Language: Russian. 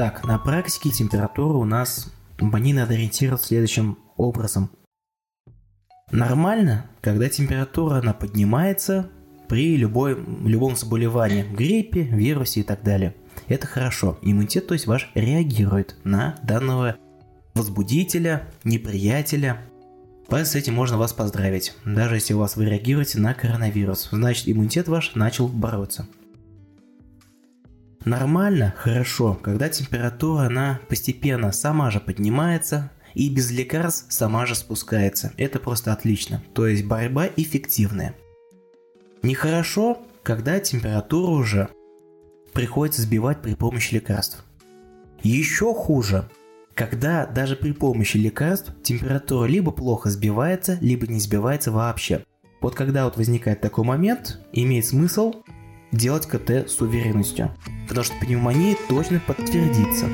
Так, на практике температура у нас по ней надо ориентироваться следующим образом. Нормально, когда температура она поднимается при любой, любом заболевании, гриппе, вирусе и так далее. Это хорошо. Иммунитет, то есть ваш, реагирует на данного возбудителя, неприятеля. С этим можно вас поздравить. Даже если у вас вы реагируете на коронавирус, значит иммунитет ваш начал бороться. Нормально, хорошо, когда температура, она постепенно сама же поднимается и без лекарств сама же спускается. Это просто отлично. То есть борьба эффективная. Нехорошо, когда температуру уже приходится сбивать при помощи лекарств. Еще хуже, когда даже при помощи лекарств температура либо плохо сбивается, либо не сбивается вообще. Вот когда вот возникает такой момент, имеет смысл делать КТ с уверенностью, потому что пневмония точно подтвердится.